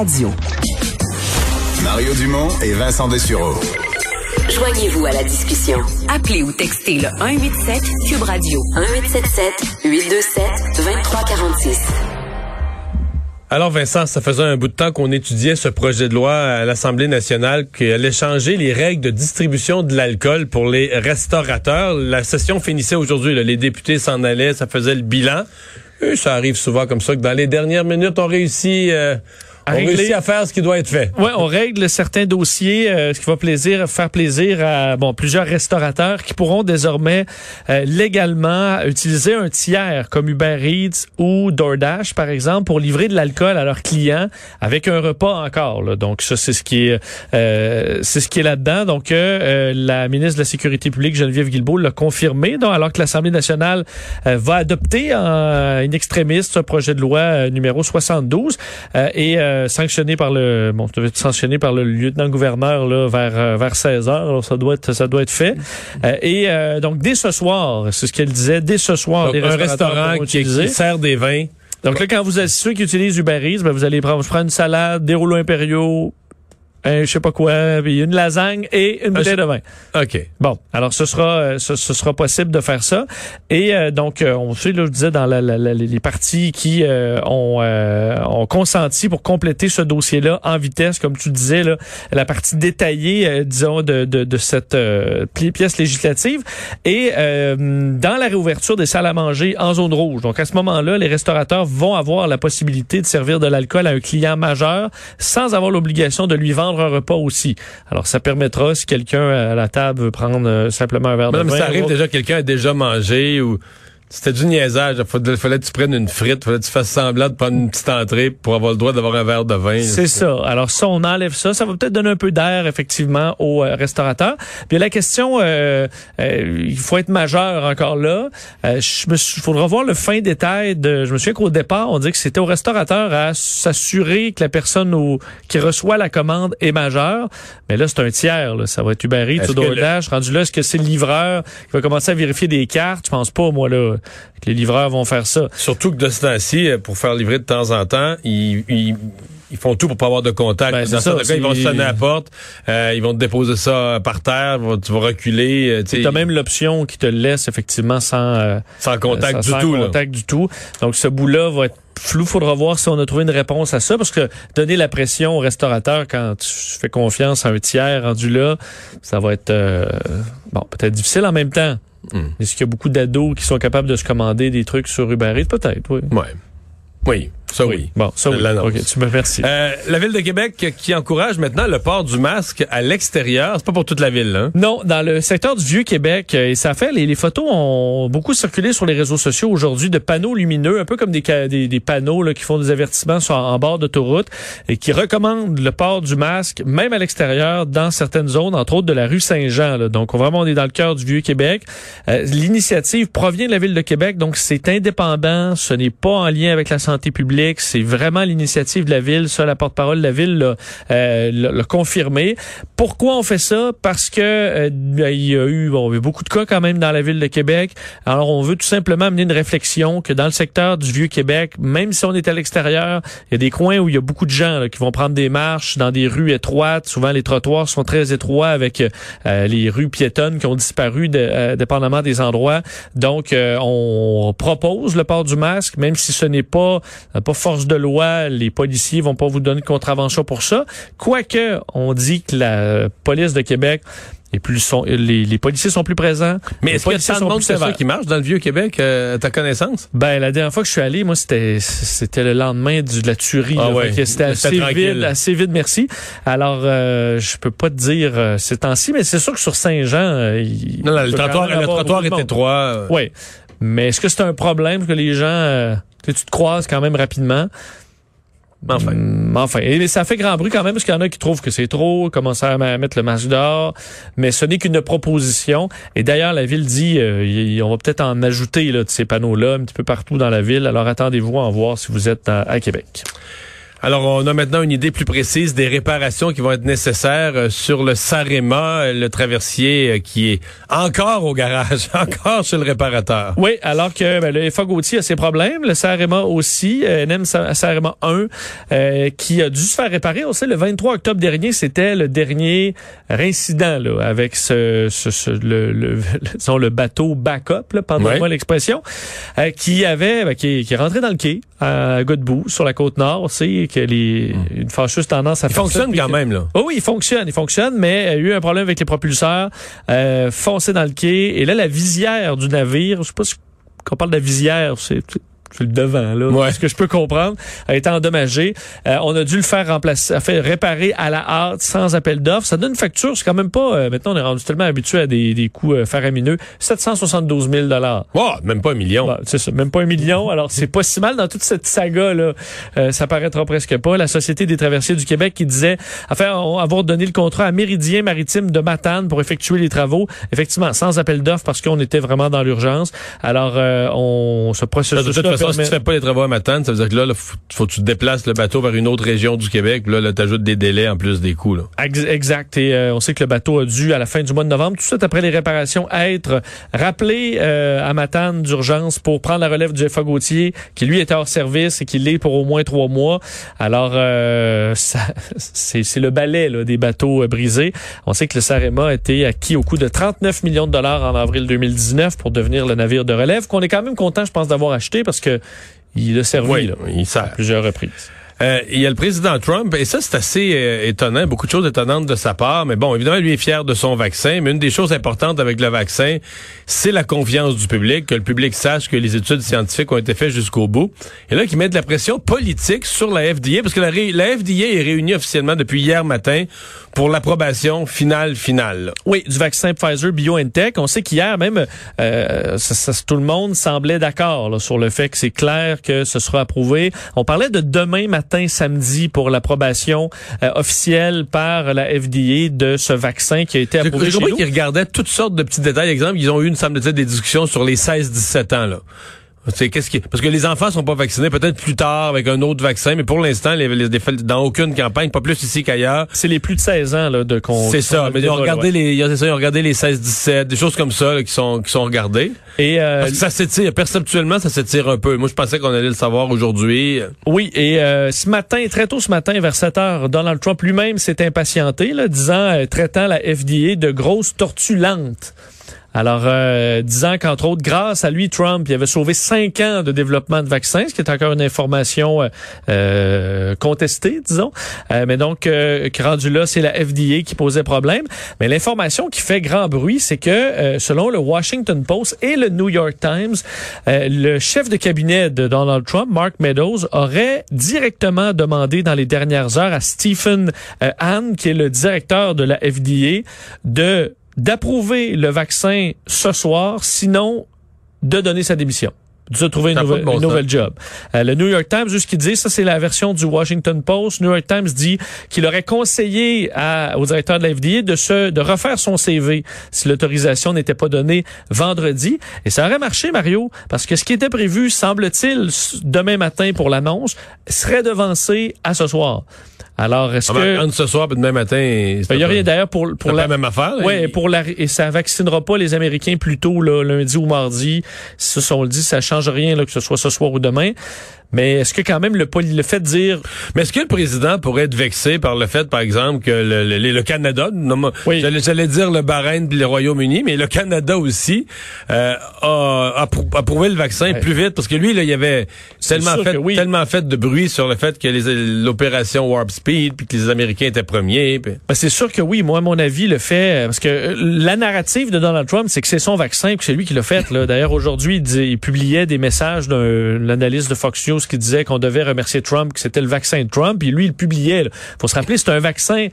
Radio. Mario Dumont et Vincent Dessureau. Joignez-vous à la discussion. Appelez ou textez le 187 Cube Radio 1877 827 2346. Alors Vincent, ça faisait un bout de temps qu'on étudiait ce projet de loi à l'Assemblée nationale qui allait changer les règles de distribution de l'alcool pour les restaurateurs. La session finissait aujourd'hui, les députés s'en allaient, ça faisait le bilan. Et ça arrive souvent comme ça que dans les dernières minutes, on réussit... Euh, on réussit à faire ce qui doit être fait. Oui, on règle certains dossiers, euh, ce qui va plaisir, faire plaisir à bon plusieurs restaurateurs qui pourront désormais euh, légalement utiliser un tiers comme Uber Eats ou DoorDash par exemple pour livrer de l'alcool à leurs clients avec un repas encore. Là. Donc ça c'est ce qui est euh, c'est ce qui est là-dedans. Donc la ministre de la Sécurité publique Geneviève Guilbeault l'a confirmé. Donc alors que l'Assemblée nationale va adopter en une extrémiste ce projet de loi numéro 72 et euh, sanctionné par le bon, sanctionné par le lieutenant-gouverneur là vers euh, vers 16 heures. Alors, ça doit être ça doit être fait. Euh, et donc dès ce soir, c'est ce qu'elle disait, dès ce soir, un restaurant qui, sert des vins. Donc là, quand vous êtes ceux qui utilisent Uber Eats, ben, vous allez prendre, prendre une salade, des rouleaux impériaux, un je sais pas quoi, puis une lasagne et une bouteille de vin. OK. Bon, alors ce sera euh, ce, sera possible de faire ça. Et euh, donc, euh, on sait, là, je disais, dans la, les partis qui ont, ont consenti pour compléter ce dossier-là en vitesse, comme tu disais, là, la partie détaillée, disons, de, de, de cette pièce législative. Et dans la réouverture des salles à manger en zone rouge. Donc, à ce moment-là, les restaurateurs vont avoir la possibilité de servir de l'alcool à un client majeur sans avoir l'obligation de lui vendre un repas aussi. Alors, ça permettra, si quelqu'un à la table veut prendre euh, simplement un verre de vin... Mais ça arrive déjà, quelqu'un a déjà mangé ou c'était du niaisage. Il fallait, que tu prennes une frite, fallait que tu fasses semblant de prendre une petite entrée pour avoir le droit d'avoir un verre de vin. C'est ça. Alors ça, on enlève ça. Ça va peut-être donner un peu d'air, effectivement, aux euh, restaurateurs. Puis la question, euh, euh, il faut être majeur encore là. Euh, je me faudra voir le fin détail de... Je me souviens qu'au départ, on dit que c'était au restaurateur à s'assurer que la personne au, qui reçoit la commande est majeure. Mais là, c'est un tiers. Là. Ça va être Uber Eats ou DoorDash. Rendu là, est-ce que c'est le livreur qui va commencer à vérifier des cartes? Je pense pas, moi, là les livreurs vont faire ça. Surtout que de ce temps-ci, euh, pour faire livrer de temps en temps, ils, ils, font tout pour pas avoir de contact. Ben, Dans ça, cas, ils vont sonner à la porte, euh, ils vont te déposer ça par terre, tu vas reculer. Euh, tu as même l'option qui te laisse effectivement sans sans contact du sans tout. contact du tout. Donc ce bout-là va être flou. Faudra voir si on a trouvé une réponse à ça, parce que donner la pression au restaurateur quand tu fais confiance à un tiers rendu là, ça va être bon peut-être difficile en même temps. Hmm. Est-ce qu'il y a beaucoup d'ados qui sont capables de se commander des trucs sur Uber Eats? Peut-être, oui. Ouais. Oui. Ça oui. Bon, ça oui. OK, tu me remercies. Euh, la ville de Québec qui encourage maintenant le port du masque à l'extérieur, c'est pas pour toute la ville hein? Non, dans le secteur du vieux Québec euh, et ça fait les, les, photos ont beaucoup circulé sur les réseaux sociaux aujourd'hui de panneaux lumineux, un peu comme des des, des panneaux là, qui font des avertissements sur, en bord d'autoroute et qui recommandent le port du masque même à l'extérieur dans certaines zones, entre autres de la rue Saint-Jean. Donc vraiment on est dans le cœur du vieux Québec. Euh, l'initiative provient de la ville de Québec, donc c'est indépendant, ce n'est pas en lien avec la santé publique c'est vraiment l'initiative de la ville. Ça, la porte-parole de la ville l'a euh, confirmé. Pourquoi on fait ça? Parce que euh, ben, il y a eu bon, beaucoup de cas quand même dans la ville de Québec. Alors, on veut tout simplement amener une réflexion que dans le secteur du Vieux-Québec, même si on est à l'extérieur, il y a des coins où il y a beaucoup de gens qui vont prendre des marches dans des rues étroites. Souvent, les trottoirs sont très étroits avec euh, les rues piétonnes qui ont disparu de, dépendamment des endroits. Donc, on propose le port du masque, même si ce n'est pas pas force de loi, les policiers vont pas vous donner de contravention pour ça. Quoique, on dit que la police de Québec et plus sont, les, les, policiers sont plus présents. Mais est-ce qu'il y a tant de monde ça qui marche dans le vieux Québec, euh, ta connaissance? Ben la dernière fois que je suis allé, moi c'était c'était le lendemain de la tuerie. Ah C'était assez vide, assez vide, merci. Alors euh, je peux pas te dire euh, ces temps-ci, mais c'est sûr que sur Saint-Jean, euh, non, non, le trottoir, le trottoir est étroit. Oui, mais est-ce que c'est un problème que les gens tu te croises quand même rapidement. Enfin. Mm, enfin. Et ça fait grand bruit quand même parce qu'il y en a qui trouvent que c'est trop, commencer à mettre le masque dehors. Mais ce n'est qu'une proposition. Et d'ailleurs, la ville dit, euh, on va peut-être en ajouter là, de ces panneaux-là un petit peu partout dans la ville. Alors attendez-vous à en voir si vous êtes à Québec. Alors, on a maintenant une idée plus précise des réparations qui vont être nécessaires euh, sur le Sarema, euh, le traversier euh, qui est encore au garage, encore chez le réparateur. Oui, alors que ben, le FA Gauthier a ses problèmes, le Sarema aussi, euh, NM Sarema 1, qui a dû se faire réparer. On sait, le 23 octobre dernier, c'était le dernier incident là, avec ce, ce, ce le, le, disons, le bateau backup, pendant moi l'expression, qui avait ben, qui, qui est rentré dans le quai à Godbout, sur la côte nord. Sait que les, hmm. une fâcheuse tendance à il fonctionne quand même, là. Oh oui, il fonctionne, il fonctionne, mais il y a eu un problème avec les propulseurs, euh, foncé dans le quai, et là, la visière du navire, je sais pas si on parle de la visière, c'est c'est le devant là, ouais. ce que je peux comprendre, a été endommagé. Euh, on a dû le faire remplacer, faire réparer à la hâte sans appel d'offres. Ça donne une facture, c'est quand même pas. Euh, maintenant, on est rendu tellement habitué à des, des coûts euh, faramineux. 772 000 dollars. Oh, même pas un million. c'est ça, même pas un million. Alors c'est pas si mal dans toute cette saga là. ça paraîtra presque pas. La Société des traversiers du Québec qui disait, enfin, avoir donné le contrat à Méridien Maritime de Matane pour effectuer les travaux, effectivement sans appel d'offres parce qu'on était vraiment dans l'urgence. Alors on se processus si tu fais pas les travaux à Matane, ça veut dire que là, il faut, que tu déplaces le bateau vers une autre région du Québec. Là, là tu ajoutes des délais en plus des coûts. Là. Exact. Et euh, on sait que le bateau a dû, à la fin du mois de novembre, tout de suite après les réparations, être rappelé euh, à Matane d'urgence pour prendre la relève du FA Gauthier, qui lui était hors service et qui l'est pour au moins trois mois. Alors, euh, c'est le balai là, des bateaux brisés. On sait que le Sarema a été acquis au coût de 39 millions de dollars en avril 2019 pour devenir le navire de relève, qu'on est quand même content, je pense, d'avoir acheté parce que il a servi là, il sert. à plusieurs reprises. Euh, il y a le président Trump, et ça, c'est assez euh, étonnant, beaucoup de choses étonnantes de sa part, mais bon, évidemment, lui est fier de son vaccin, mais une des choses importantes avec le vaccin, c'est la confiance du public, que le public sache que les études scientifiques ont été faites jusqu'au bout. Et là, qu'il met de la pression politique sur la FDA, parce que la, la FDA est réunie officiellement depuis hier matin pour l'approbation finale finale. Oui, du vaccin Pfizer BioNTech. On sait qu'hier même, euh, tout le monde semblait d'accord sur le fait que c'est clair que ce sera approuvé. On parlait de demain matin samedi pour l'approbation euh, officielle par la FDA de ce vaccin qui a été approuvé. Je, qu'ils regardaient toutes sortes de petits détails. Exemple, ils ont eu une semble des discussions sur les 16-17 ans là. C'est qu'est-ce qui parce que les enfants sont pas vaccinés peut-être plus tard avec un autre vaccin mais pour l'instant les, les, dans aucune campagne pas plus ici qu'ailleurs. C'est les plus de 16 ans là de con. C'est ça, mais ils ont regardé les ils ont, regardé les 16 17 des choses comme ça qui sont qui sont regardées. Et euh, parce que ça s'étire perceptuellement ça s'étire un peu. Moi je pensais qu'on allait le savoir aujourd'hui. Oui, et euh, ce matin très tôt ce matin vers 7 heures Donald Trump lui-même s'est impatienté là disant euh, traitant la FDA de grosse tortue lente. Alors, euh, disant qu'entre autres, grâce à lui, Trump, il avait sauvé cinq ans de développement de vaccins, ce qui est encore une information euh, euh contestée, disons. Euh, mais donc, euh, rendu là, c'est la FDA qui posait problème. Mais l'information qui fait grand bruit, c'est que selon le Washington Post et le New York Times, le chef de cabinet de Donald Trump, Mark Meadows, aurait directement demandé dans les dernières heures à Stephen Hahn, qui est le directeur de la FDA, de d'approuver le vaccin ce soir, sinon de donner sa démission de trouver une, nouvelle, une nouvelle job. Euh, le New York Times, juste qui dit, ça c'est la version du Washington Post. New York Times dit qu'il aurait conseillé à, au directeur de la FDA de se, de refaire son CV si l'autorisation n'était pas donnée vendredi. Et ça aurait marché, Mario, parce que ce qui était prévu, semble-t-il, demain matin pour l'annonce, serait devancé à ce soir. Alors, est-ce ben, que... ce soir demain matin... Il n'y a rien d'ailleurs pour... pour la... même affaire. Oui, pour la... et ça vaccinera pas les Américains plus tôt, là, lundi ou mardi. Si on le dit, ça change rien, là, que ce soit ce soir ou demain. Mais est-ce que quand même le, le fait de dire... Mais est-ce que le président pourrait être vexé par le fait, par exemple, que le, le, le Canada, oui. j'allais dire le Bahreïn et le Royaume-Uni, mais le Canada aussi, euh, a, approuvé le vaccin plus vite parce que lui, là, il y avait tellement fait, tellement fait de bruit sur le fait que l'opération Warp Speed puis que les Américains étaient premiers. Ben, c'est sûr que oui. Moi, à mon avis, le fait... Parce que euh, la narrative de Donald Trump, c'est que c'est son vaccin que c'est lui qui l'a fait. D'ailleurs, aujourd'hui, il, il, publiait des messages d'un analyste de Fox News qui disait qu'on devait remercier Trump, que c'était le vaccin de Trump, et lui, il publiait. Il faut se rappeler, c'est un vaccin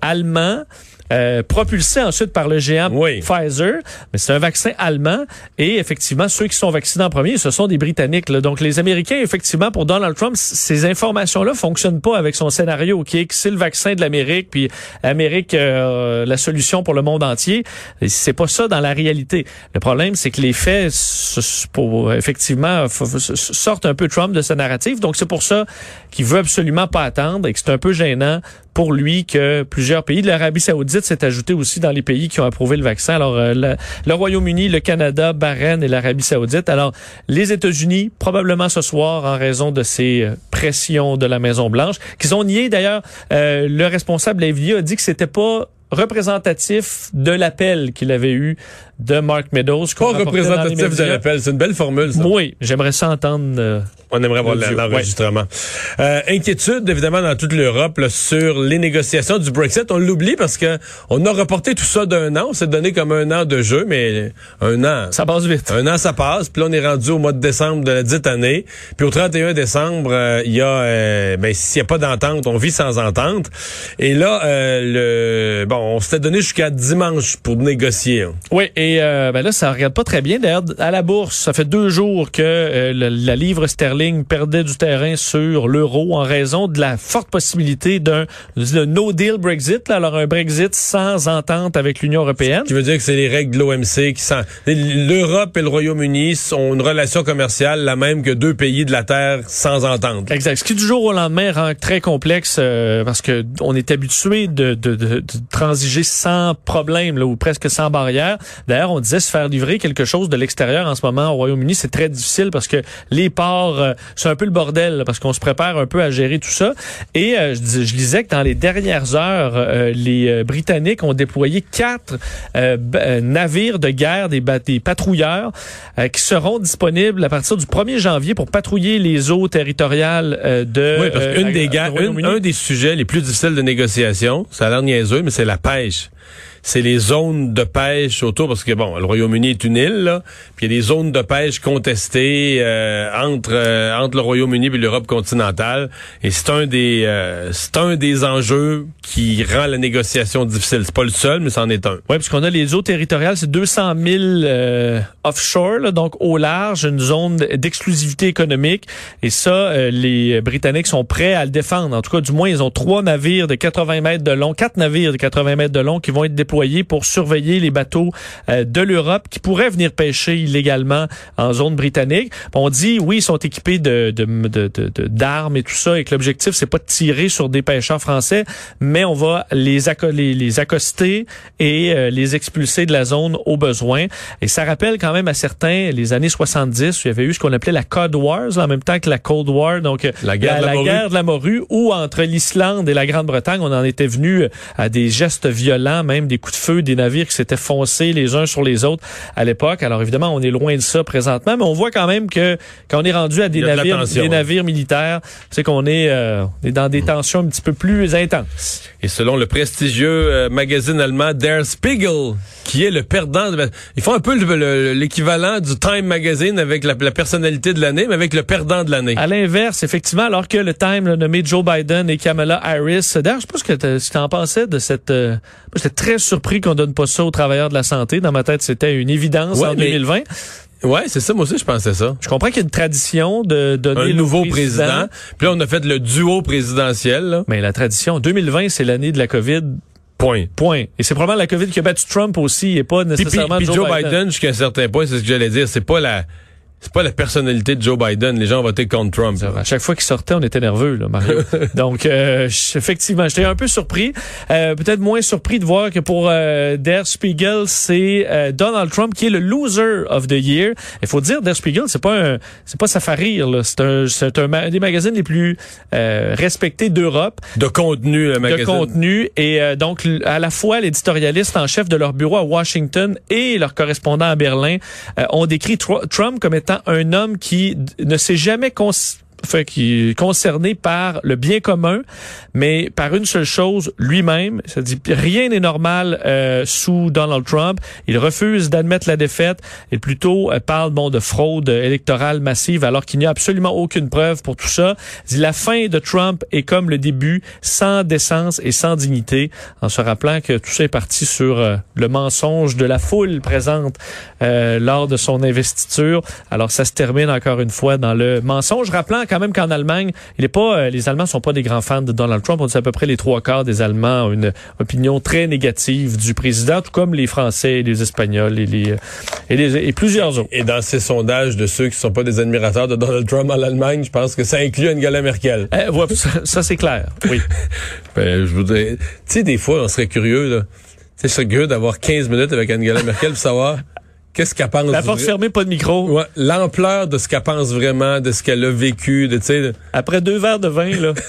allemand euh, propulsé ensuite par le géant Oui. Pfizer, mais c'est un vaccin allemand et effectivement ceux qui sont vaccinés en premier, ce sont des Britanniques. là. Donc les Américains, effectivement, pour Donald Trump, ces informations-là fonctionnent pas avec son scénario qui est que c'est le vaccin de l'Amérique, puis l'Amérique euh, la solution pour le monde entier. C'est pas ça dans la réalité. Le problème, c'est que les faits, pour, effectivement, sortent un peu Trump de sa narrative. Donc c'est pour ça qu'il veut absolument pas attendre et que c'est un peu gênant pour lui que plusieurs pays de l'Arabie saoudite s'est ajouté aussi dans les pays qui ont approuvé le vaccin. Alors, euh, le, Royaume-Uni, le Canada, Bahreïn et l'Arabie saoudite. Alors, les États-Unis, probablement ce soir, en raison de ces euh, pressions de la Maison-Blanche, qu'ils ont nié d'ailleurs, euh, le responsable de a dit que c'était pas représentatif de l'appel qu'il avait eu de Mark Meadows. qu'on Pas représentatif de l'appel. C'est une belle formule, ça. Oui, j'aimerais ça entendre. euh, On aimerait voir L'audio, l'enregistrement. Euh, inquiétude, évidemment, dans toute l'Europe sur les négociations du Brexit. On l'oublie parce que on a reporté tout ça d'un an. On s'est donné comme un an de jeu, mais un an... ça passe vite. Un an, ça passe. Puis là, on est rendu au mois de décembre de la dite année. Puis au 31 décembre, euh, il y a... euh, ben, s'il n'y a pas d'entente, on vit sans entente. Et là, euh, le bon, on s'était donné jusqu'à dimanche pour négocier. hein. Oui, et euh, ben là, ça regarde pas très bien. D'ailleurs, à la bourse, ça fait deux jours que euh, le- la livre sterling perdait du terrain sur l'euro en raison de la forte possibilité d'un le no deal Brexit. Là. Alors un Brexit sans entente avec l'Union européenne. Qui veut dire que c'est les règles de l'OMC qui sont... L'Europe et le Royaume-Uni ont une relation commerciale la même que deux pays de la Terre sans entente. Exact. Ce qui du jour au lendemain rend très complexe euh, parce que on est habitué de, de, de, de transiger sans problème là, ou presque sans barrière. D'ailleurs, on disait se faire livrer quelque chose de l'extérieur en ce moment au Royaume-Uni, c'est très difficile parce que les ports, euh, c'est un peu le bordel parce qu'on se prépare un peu à gérer tout ça. Et euh, je, dis- je lisais que dans les dernières heures, euh, les euh, Britanniques ont déployé quatre euh, euh, navires de guerre, des, des patrouilleurs, euh, qui seront disponibles à partir du 1er janvier pour patrouiller les eaux territoriales euh, de Oui, parce euh, qu'une des guerres, un des sujets les plus difficiles de négociation, ça a l'air niaiseux, mais c'est la pêche. C'est les zones de pêche autour, parce que bon, le Royaume-Uni est une île, puis il y a des zones de pêche contestées euh, entre euh, entre le Royaume-Uni et l'Europe continentale, et c'est un des euh, c'est un des enjeux qui rend la négociation difficile. C'est pas le seul, mais c'en est un. Oui, parce qu'on a les eaux territoriales, c'est 200 000 euh, offshore, là, donc au large, une zone d'exclusivité économique. Et ça, euh, les Britanniques sont prêts à le défendre. En tout cas, du moins, ils ont trois navires de 80 mètres de long, quatre navires de 80 mètres de long qui vont être déployés pour surveiller les bateaux euh, de l'Europe qui pourraient venir pêcher illégalement en zone britannique. On dit, oui, ils sont équipés de de- de- de- de- d'armes et tout ça, et que l'objectif, c'est pas de tirer sur des pêcheurs français, mais on va les, acco- les, les accoster et euh, les expulser de la zone au besoin. Et ça rappelle quand même à certains les années 70, où il y avait eu ce qu'on appelait la Cod Wars, là, en même temps que la Cold War, donc euh, La guerre de la morue. guerre de la morue, où entre l'Islande et la Grande-Bretagne, on en était venu à des gestes violents, même des coups de feu, des navires qui s'étaient foncés les uns sur les autres à l'époque. Alors évidemment, on est loin de ça présentement, mais on voit quand même que quand on est rendu à des de navires, des navires militaires, c'est qu'on est, euh, on est dans des tensions un petit peu plus intenses. Et selon le prestigieux euh, magazine allemand Der Spiegel, qui est le perdant, de, ils font un peu le- le- l'équivalent du Time Magazine avec la, la personnalité de l'année, mais avec le perdant de l'année. À l'inverse, effectivement, alors que le Time l'a nommé Joe Biden et Kamala Harris. D'ailleurs, je sais pas ce que que t'en pensais de cette. euh, j'étais très surpris qu'on donne pas ça aux travailleurs de la santé. Dans ma tête, c'était une évidence Ouais, en mais- 2020. Ouais, c'est ça, moi aussi je pensais ça. Je comprends qu'il y a une tradition de donner Un nouveau président. Puis là, on a fait le duo présidentiel, là. Mais la tradition, 2020, c'est l'année de la COVID. Point. Point. Et c'est probablement la COVID qui a battu Trump aussi et pas Puis, puis- nécessairement puis Joe, Joe Biden. Biden, jusqu'à un certain point, c'est ce que j'allais dire, c'est pas la c'est pas la personnalité de Joe Biden. Les gens ont voté contre Trump. À chaque fois qu'il sortait, on était nerveux, là, Mario. Donc, euh, effectivement, j'étais un peu surpris. Euh, Peut-être moins surpris de voir que pour euh, Der Spiegel, c'est euh, Donald Trump qui est le loser of the year. Il faut dire, Der Spiegel, c'est pas un, c'est pas ça fait rire. là. C'est un, c'est un, un des magazines les plus euh, respectés d'Europe De contenu, le de magazine. contenu et euh, donc à la fois l'éditorialiste en chef de leur bureau à Washington et leur correspondant à Berlin euh, ont décrit Tr- Trump comme étant un homme qui ne s'est jamais cons- fait qui est concerné par le bien commun, mais par une seule chose, lui-même. Ça dit rien n'est normal euh, sous Donald Trump. Il refuse d'admettre la défaite et plutôt euh, parle bon de fraude électorale massive alors qu'il n'y a absolument aucune preuve pour tout ça. Il dit la fin de Trump est comme le début, sans décence et sans dignité, en se rappelant que tout ça est parti sur euh, le mensonge de la foule présente lors de son investiture. Alors ça se termine encore une fois dans le mensonge, rappelant quand même qu'en Allemagne, il est pas, euh, les Allemands sont pas des grands fans de Donald Trump. On dit à peu près les trois quarts des Allemands ont une opinion très négative du président, tout comme les Français, les Espagnols et les, et, les, et plusieurs autres. Et dans ces sondages de ceux qui sont pas des admirateurs de Donald Trump en Allemagne, je pense que ça inclut Angela Merkel. Eh, ouais, ça, ça c'est clair. Oui. ben, je voudrais, tu sais, des fois, on serait curieux là. C'est curieux d'avoir 15 minutes avec Angela Merkel pour savoir qu'est-ce qu'elle pense. La porte fermée, pas de micro. Ouais, l'ampleur de ce qu'elle pense vraiment, de ce qu'elle a vécu, de tu sais. Après deux verres de vin là.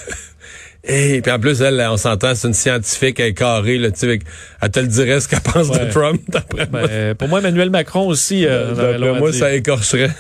Et puis en plus, elle, on s'entend, c'est une scientifique, elle est carrée, là, tu sais, elle te le dirait ce qu'elle pense Ouais. de Trump. Ben, pour moi, Emmanuel Macron aussi. Euh, aurait moi, ça écorcherait.